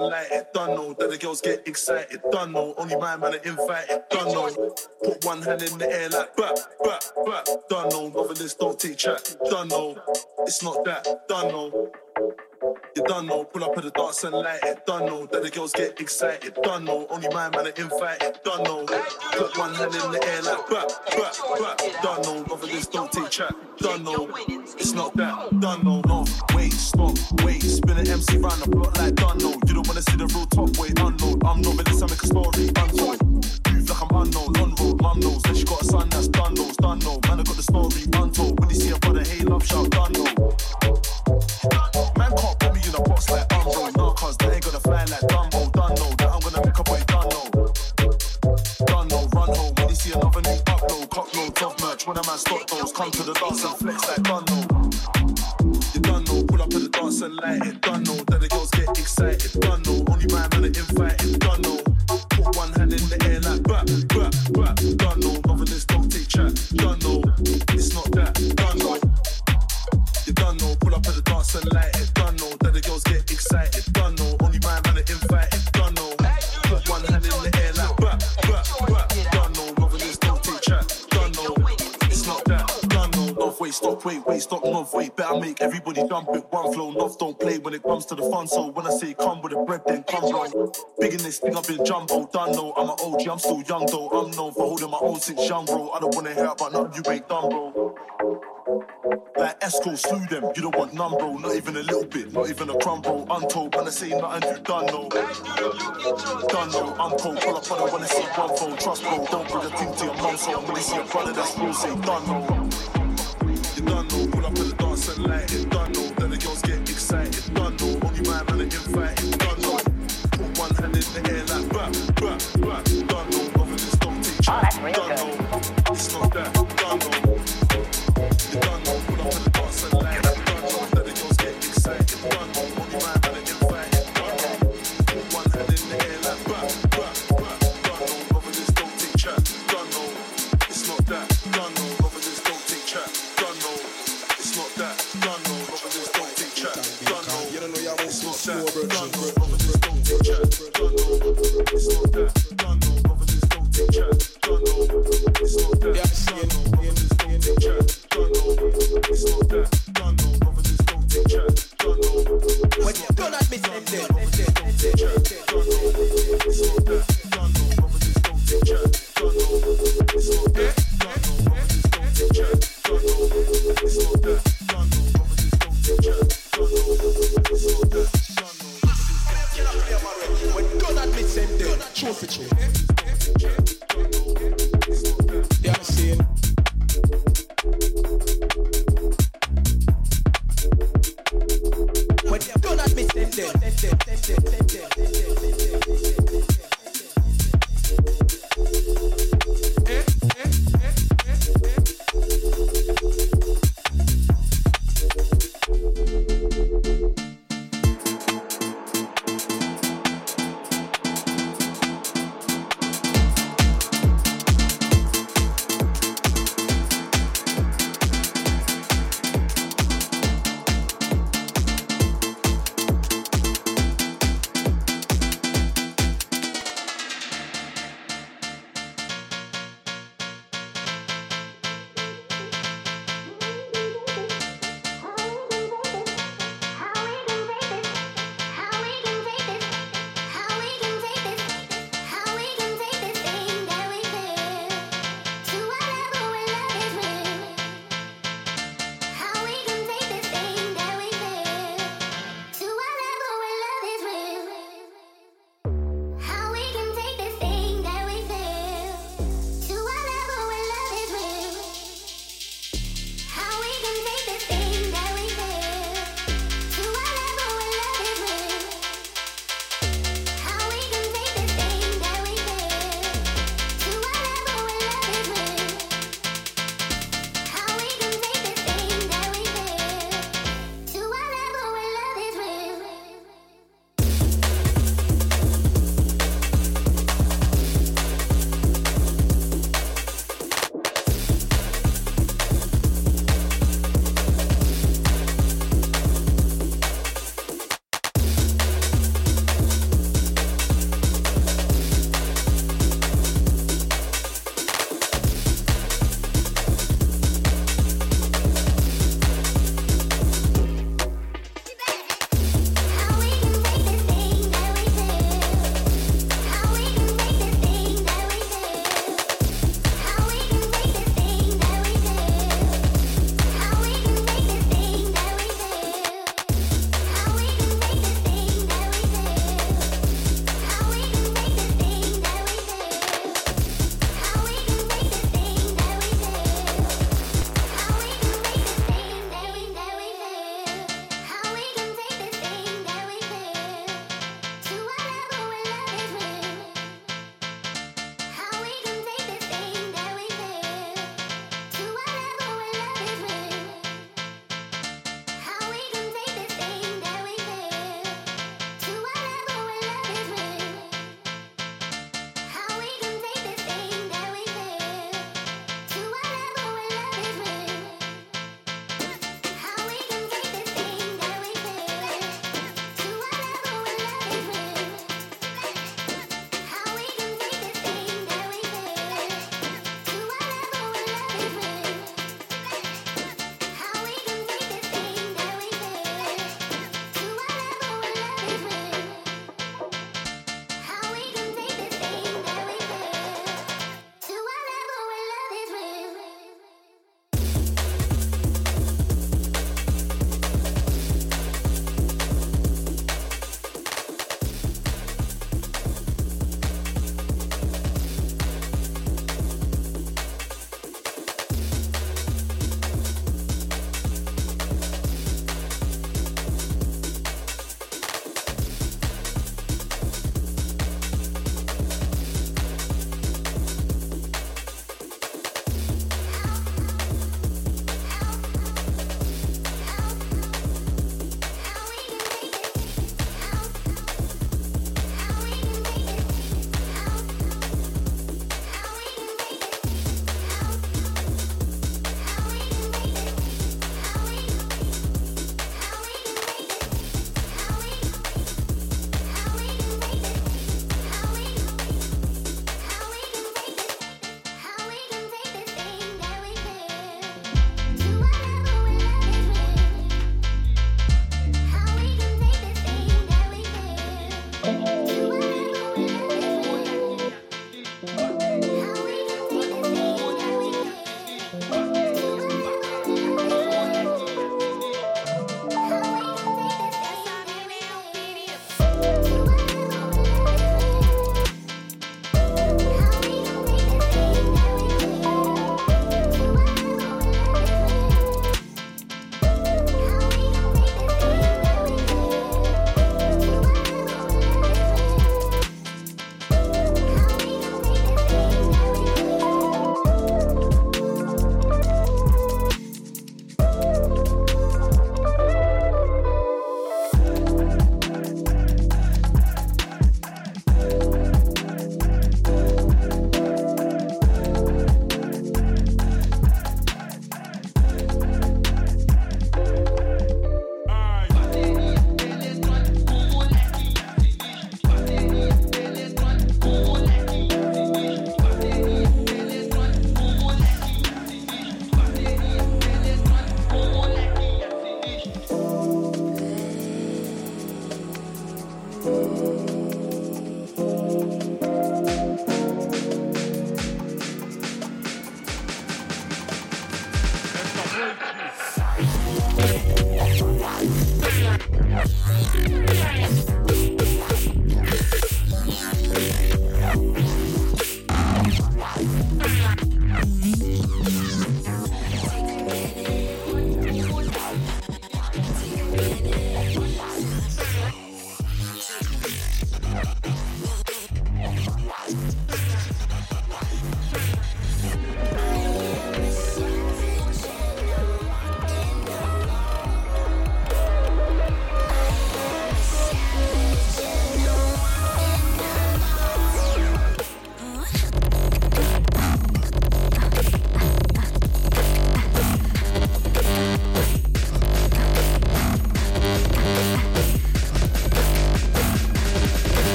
and light it. Done know that the girls get excited. Done know only my man are invited. Done know put one hand in the air like bah bah bah. Done know novelist don't take chat. Done know it's not that. Done know. You done know, pull up at the dance and light it. Done know that the girls get excited. Done know, only my man are invited. Done know, put one hand in the air like bah, bah, bah. Done know, novelist don't take chat. Done know, it's not that. Done know, no, wait, stop, wait. Spin an MC round the block like done know. You don't wanna see the real top, wait, unknown. I'm novelist, I make a story, untold. Move like I'm unknown, on road, mum knows. Then she got a son that's done knows, done know. Man, I got the story untold. When you see a brother, hey, love, shout, done know. In a box like Umbro, nah, cause ain't gonna fly like Dumbo. Done know that I'm gonna make a boy done know. Done know, run home when you see another new upload. Cock load, tough merch, when a man stop those. Come to the dance and flex like done know. You done know, pull up to the dance and light it. Done know that the girls get excited. Done know, only my man are invited. Done know, put one hand in the air like bah, bah, bah. Done know, chat. Done know, it's not that. Done know. Done know, pull up to the dance and light it. Done know that the girls get excited. Done know, only my wait, stop, wait, wait, stop, no wait. Better make everybody jump with one flow. Nuff don't play when it comes to the fun. So when I say come with the bread, then come bro. Big in this thing, I've been jumbo. Done know, I'm an OG, I'm still young though. I'm known for holding my own since young bro. I don't wanna hear about nothing you ain't done, bro. Like Esco, slew them. You don't want none, bro. Not even a little bit, not even a crumb, bro. Untold, when I say nothing, you done know. Done know, I'm cold. Pull up on it when I see one phone. Trust, bro. Don't bring a thing to your mum, so when they see a brother that's real, say done know. Done know, pull up to the dance and light it. Done know, then the girls get excited. Done know, only my man are invited. Done know, put one hand in the air like bah, bah, bah. Done know, novelist don't take chat. Done know, Done it's not that. Done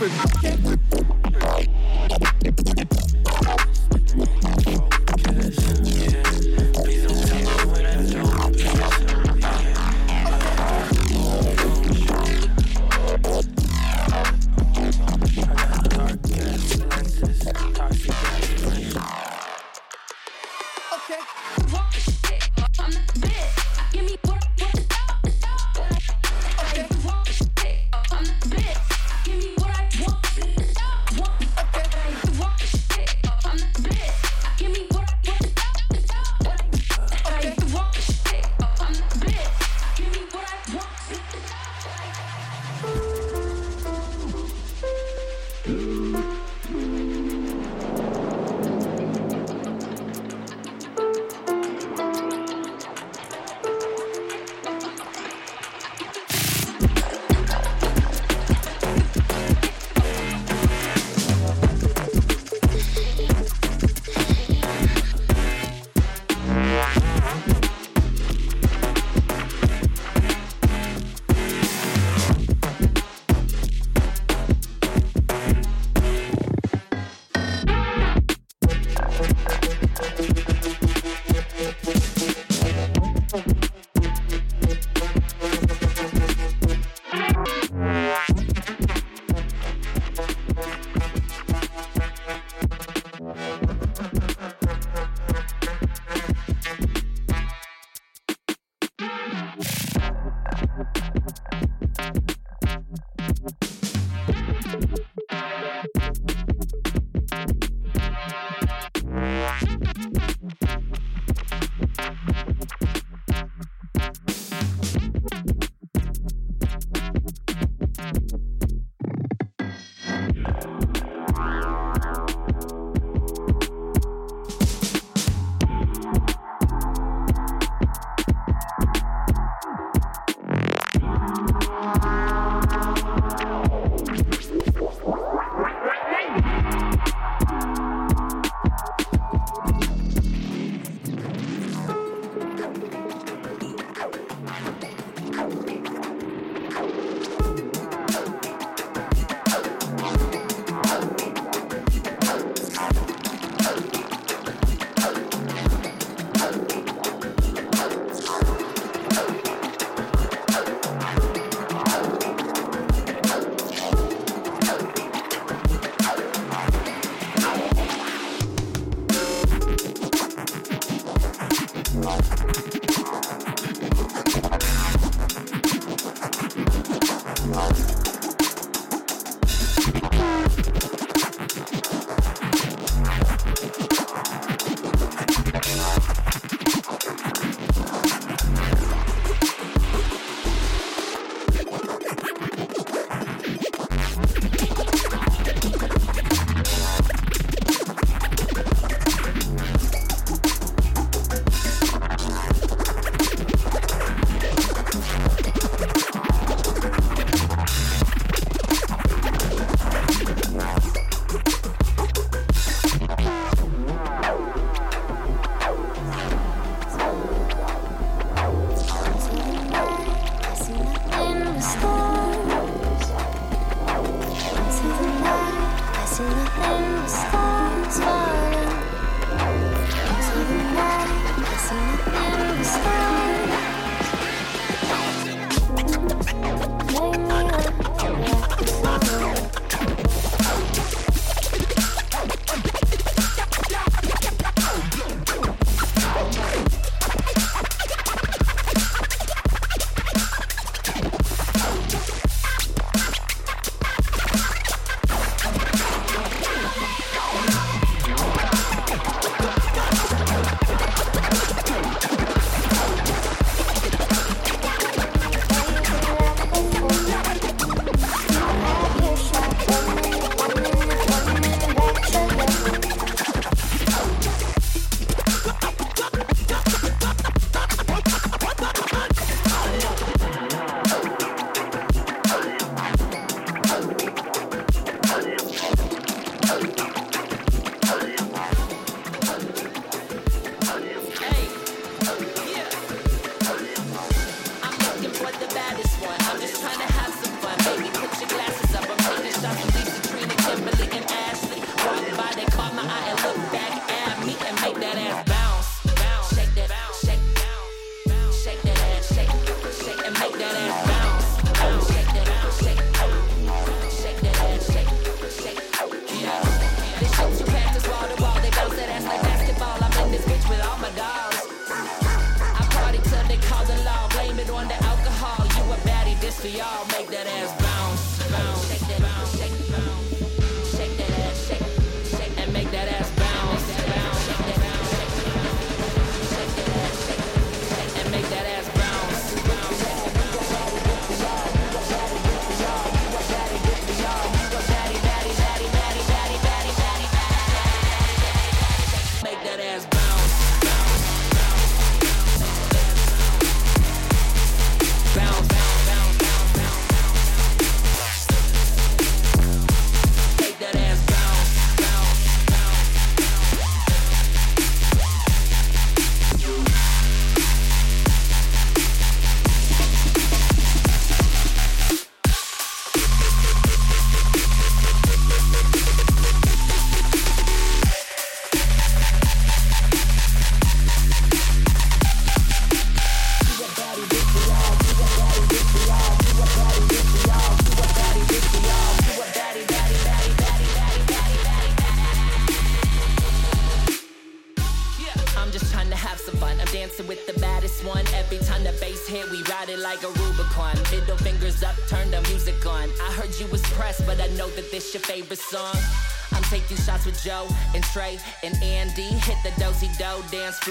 stupid.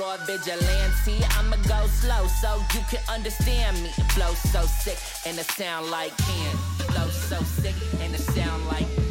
law vigilante. I'ma go slow so you can understand me. Flow so sick and it sound like. Flow so sick and it sound like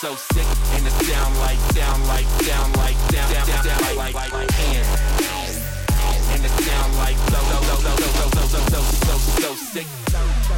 so sick and it sound like down like down like down down down down like like like and and it sound like so so so so so so so so so so sick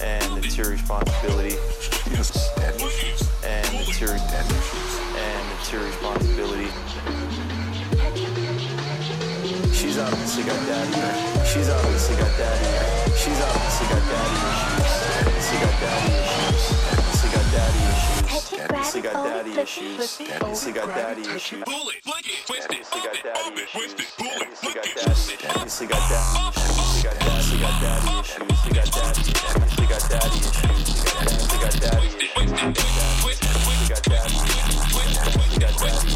and it's your responsibility. And it's your and it's your responsibility. She's obviously got daddy. Right? She's obviously got daddy. Right? She's obviously got daddy issues. She got daddy issues. She got daddy issues. She got daddy issues. She got daddy issues. She got daddy issues. She got daddy. She got daddy got daddy, they got daddy issues, they got daddy issues, they got daddy issues, they got daddy, they got daddy issues, they got daddy, they got daddy, they got daddy.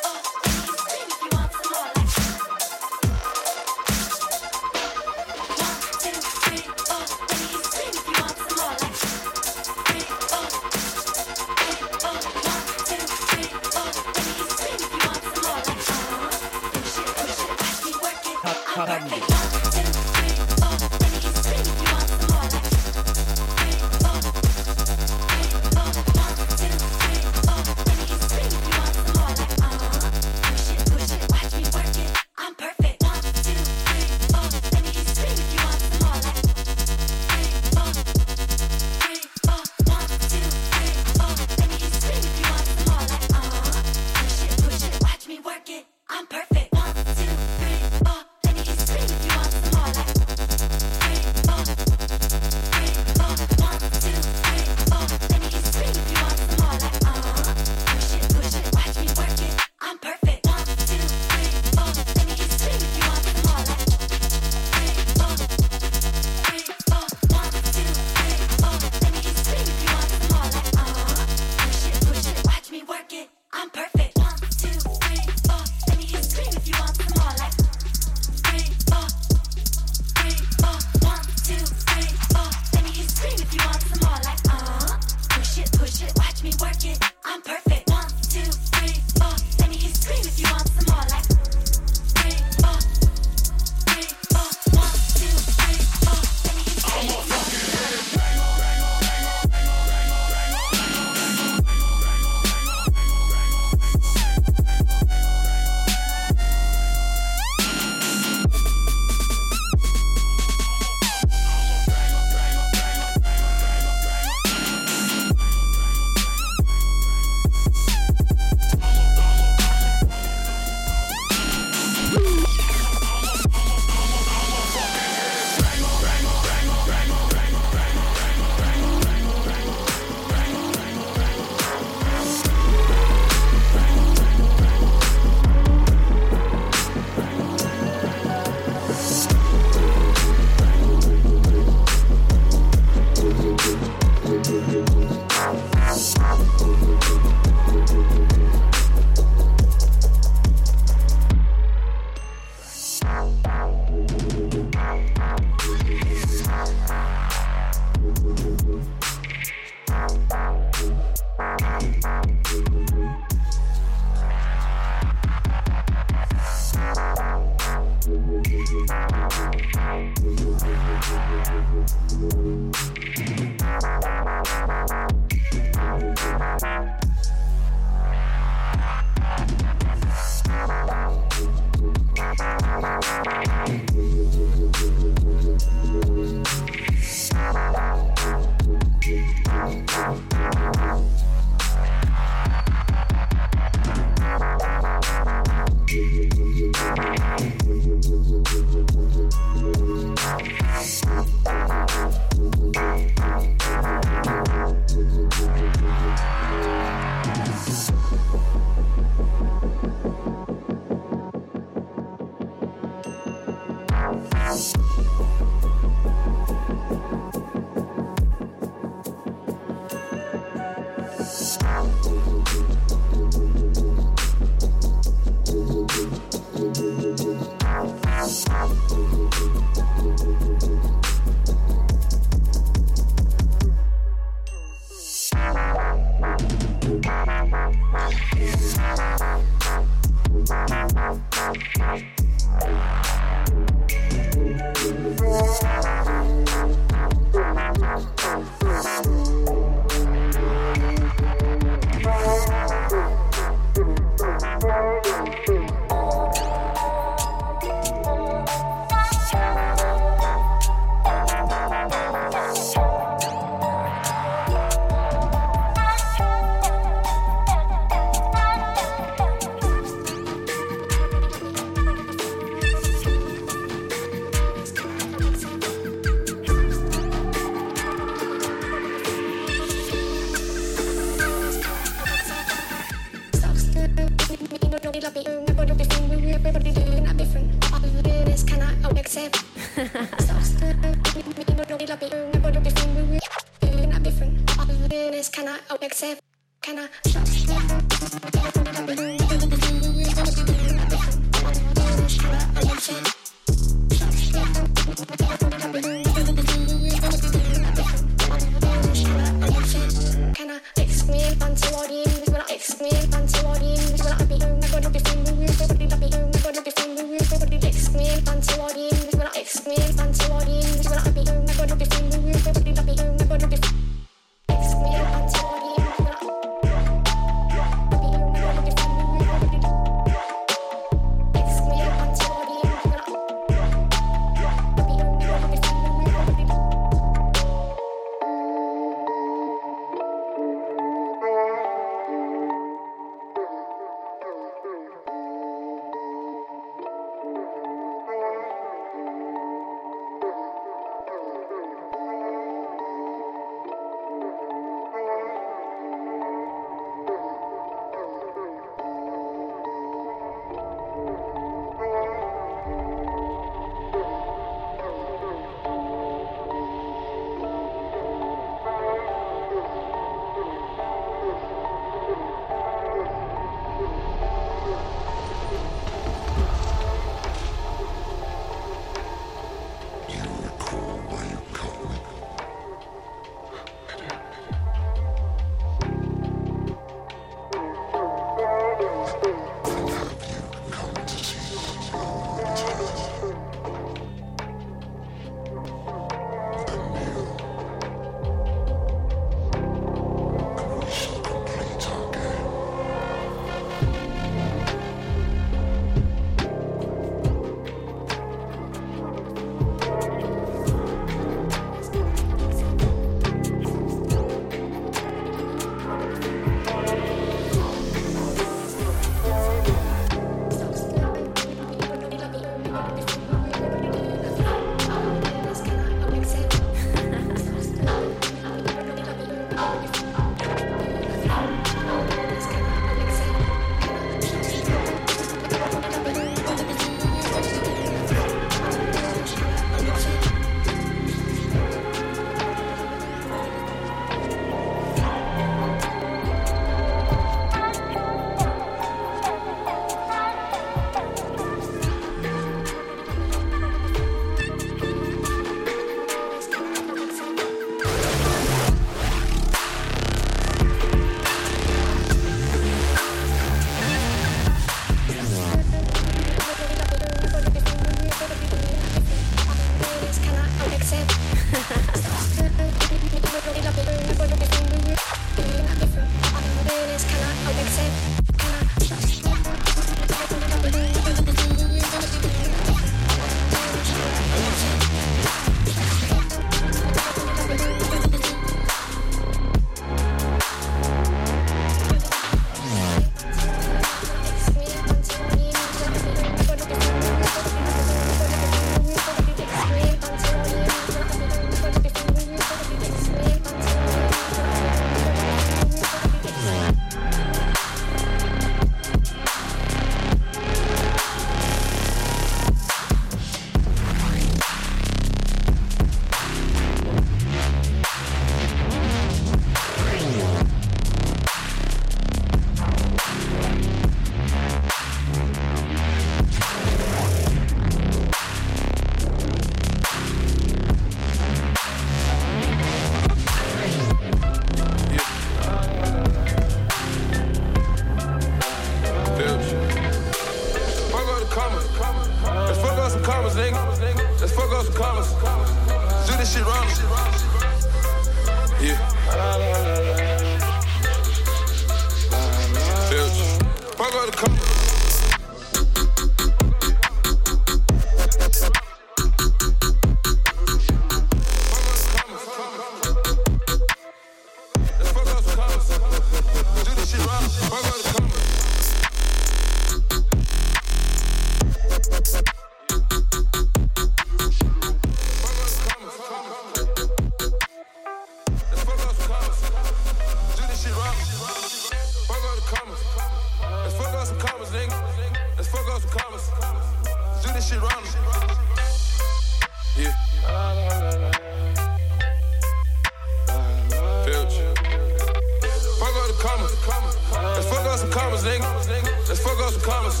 Commas. Let's fuck up some commas, nigga. Let's fuck up some commas.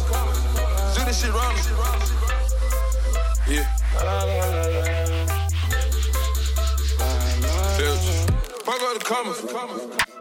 Do this shit wrong. Yeah. Fuck up the commas.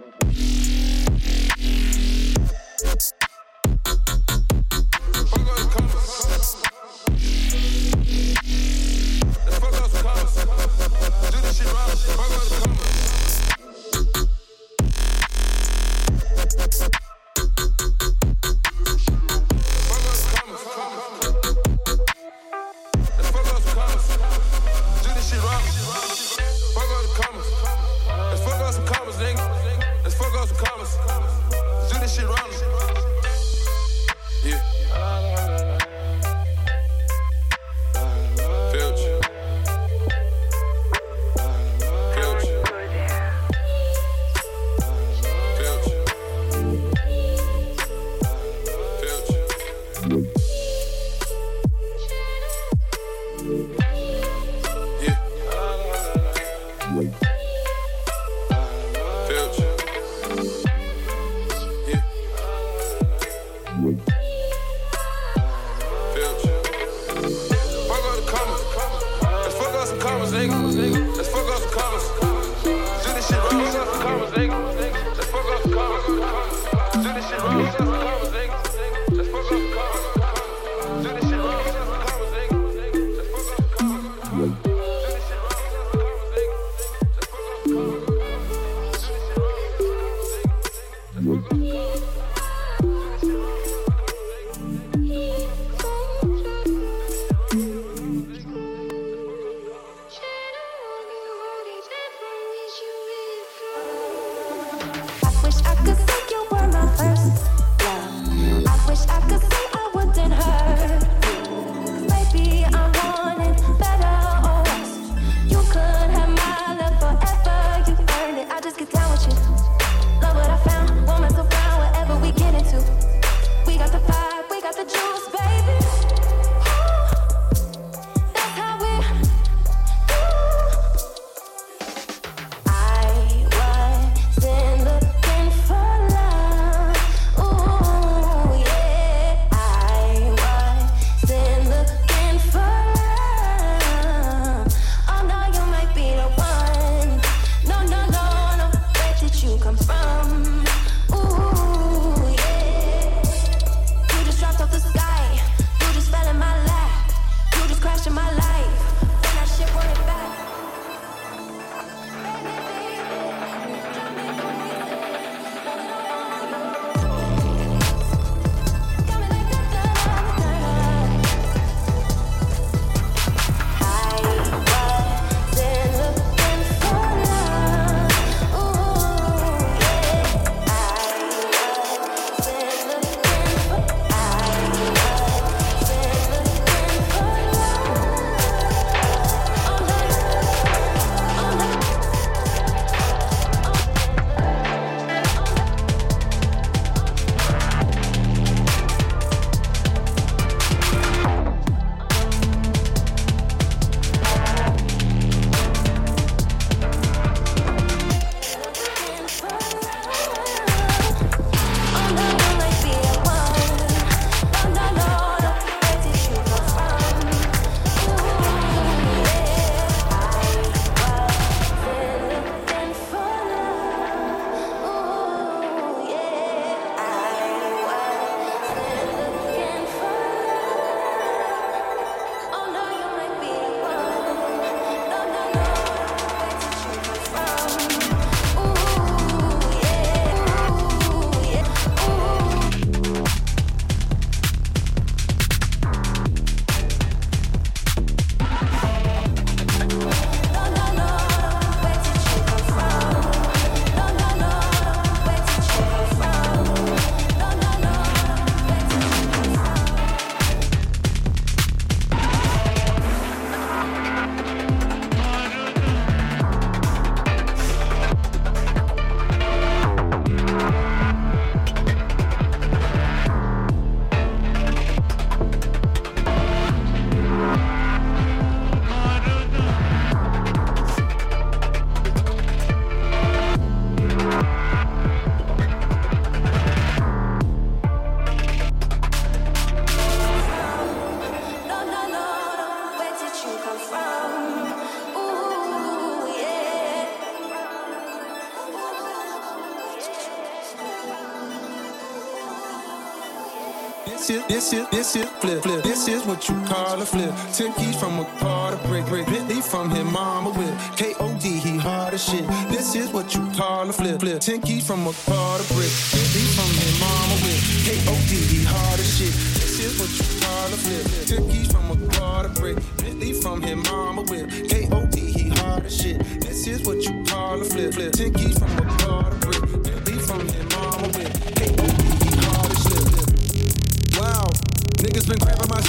Flip, flip. This is what you call a flip. Ten keys from a car to brick, brick. Bentley from his mama whip. K.O.D. he hard as shit. This is what you call a flip, flip. Ten keys from a car to brick. Bentley from his mama whip. K.O.D. he hard as shit. This is what you call a flip. Ten keys from a car to brick. Bentley from his mama whip. K.O.D. he hard as shit. This is what you call a flip, flip. Ten keys from a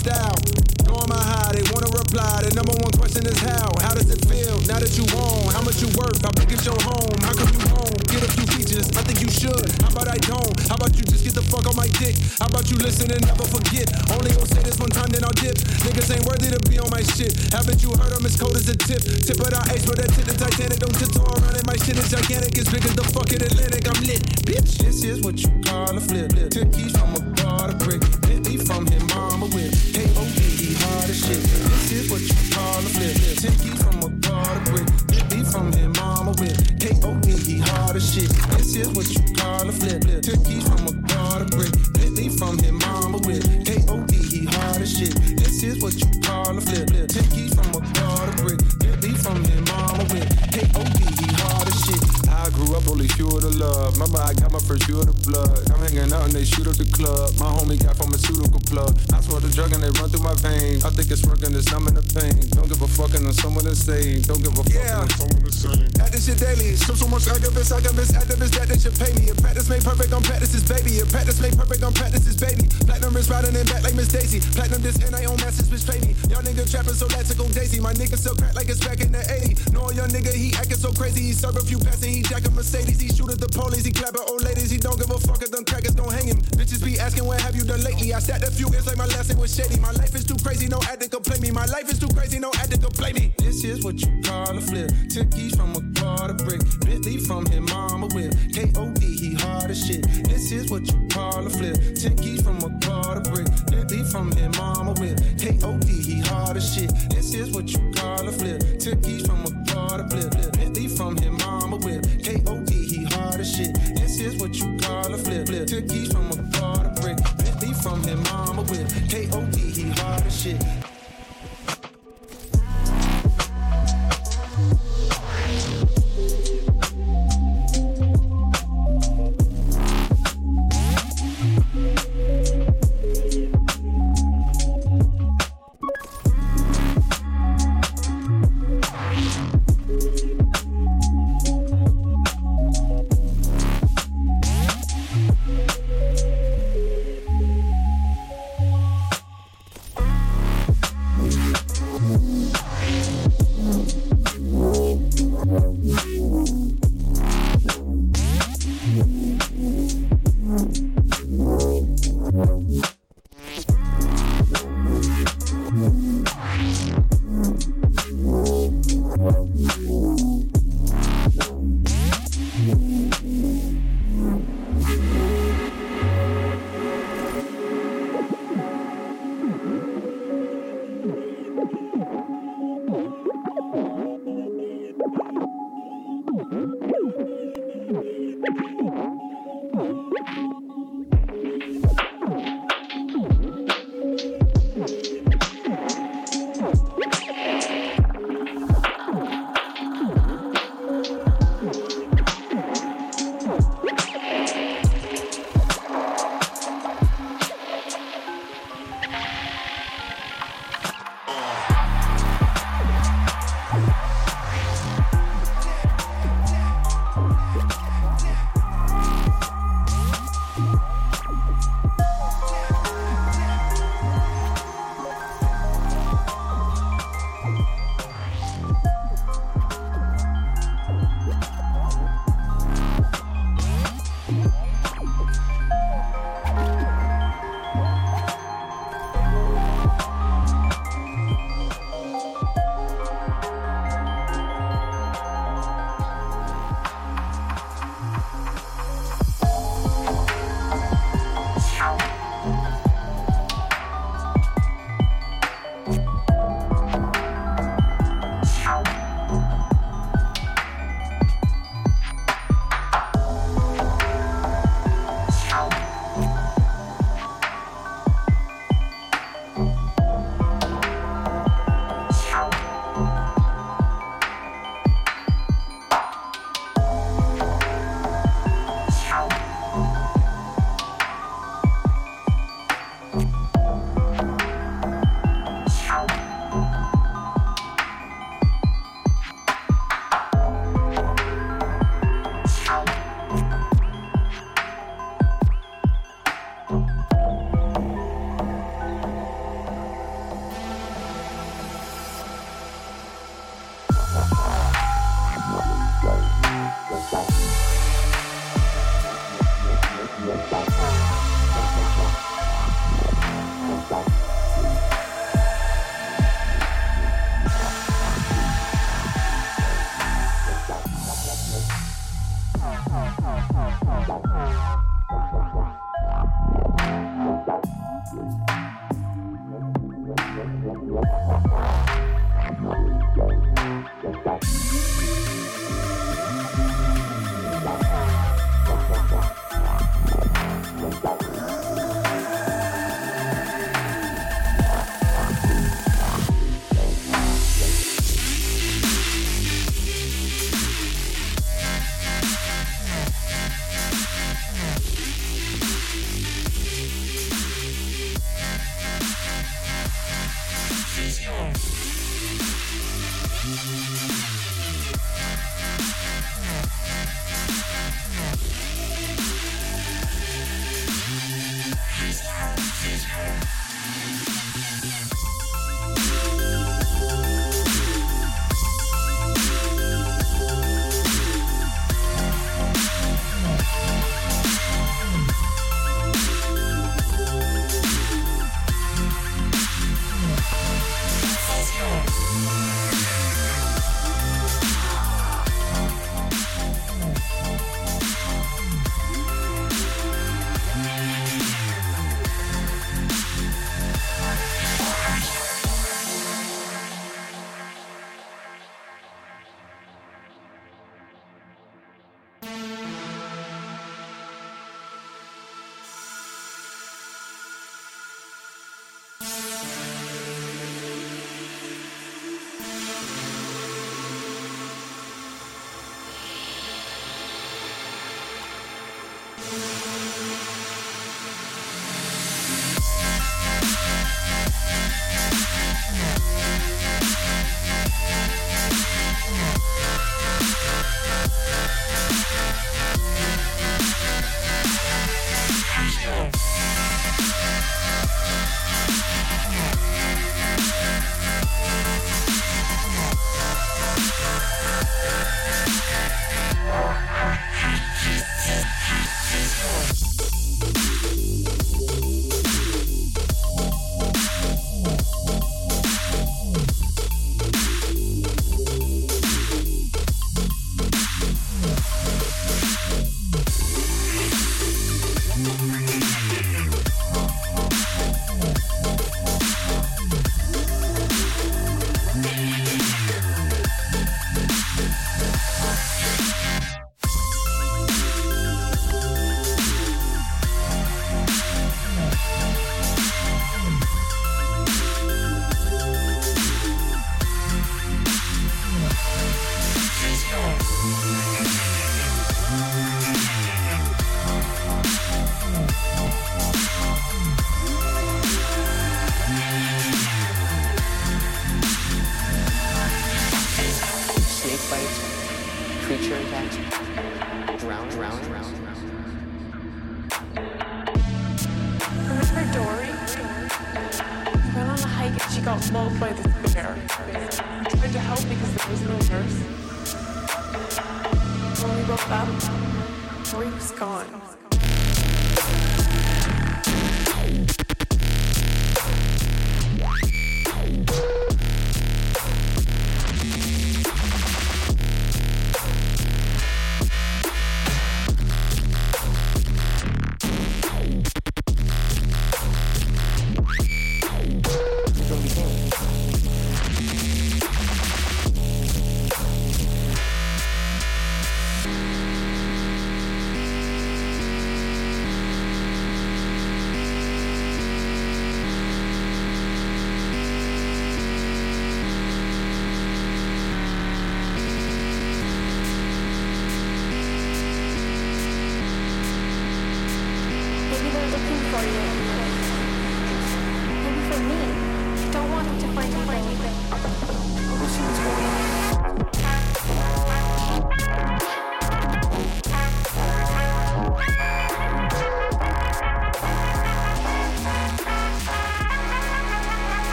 style. Knowing my high, they wanna reply. The number one question is how? How does it feel now that you own? How much you worth? How big is your home? How come you home? Get a few features. I think you should. How about I don't? How about you just get the fuck on my dick? How about you listen and never forget? Only gonna say this one time, then I'll dip. Niggas ain't worthy to be on my shit. Haven't you heard I'm as cold as a tip? Tip of the ice, but that tip the Titanic. Don't tiptoe around it. My shit is gigantic. It's big as the fucking Atlantic. I'm lit, bitch. This is what you call a flip. Keys from a bar to brick. Bentley from his mama with shit. What you call a flip. Ten much activists, that they should pay me. If practice made perfect, I'm practice's baby. If practice made perfect, I'm practice's baby. Platinum is riding in back like Miss Daisy. Platinum this and I own message, bitch, pay me. Y'all nigga trapping so go daisy. My nigga still crack like it's back in the 80s. No, young nigga, he acting so crazy. He serve a few and he jacking Mercedes. He shoot at the police, he clapping old ladies. He don't give a fuck if them crackers gon' hang him. Bitches be asking, what have you done lately? I stacked a few years like my last name was shady. My life is too crazy, no addict can play me. My life is too crazy, no addict can play me. This is what you call a flip. Keys from a shit. This is what you call a flip. Ten keys from a car to brick. Bentley from his mama whip. K.O.D. he hard as shit. This is what you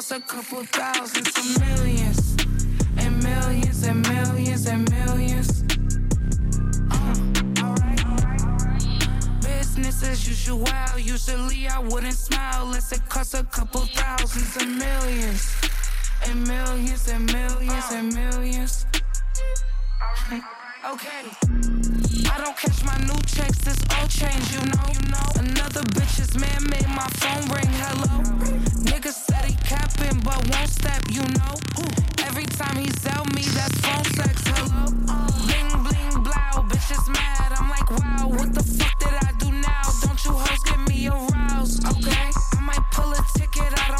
cost a couple thousand to millions, and millions, and millions, and millions. Uh, all right, all right. Business as usual. Usually I wouldn't smile unless it cost a couple thousands and millions, and millions, and millions, and millions. okay. I don't catch my new checks, it's all change, you know. You know. Another bitch's man made my phone ring. Hello. Nigga said he capping, but won't step, you know. Every time he sell me, that's phone sex. Hello. Bling bling blow, bitches mad. I'm like, wow, what the fuck did I do now? Don't you hoes get me aroused, okay? I might pull a ticket out of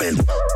open.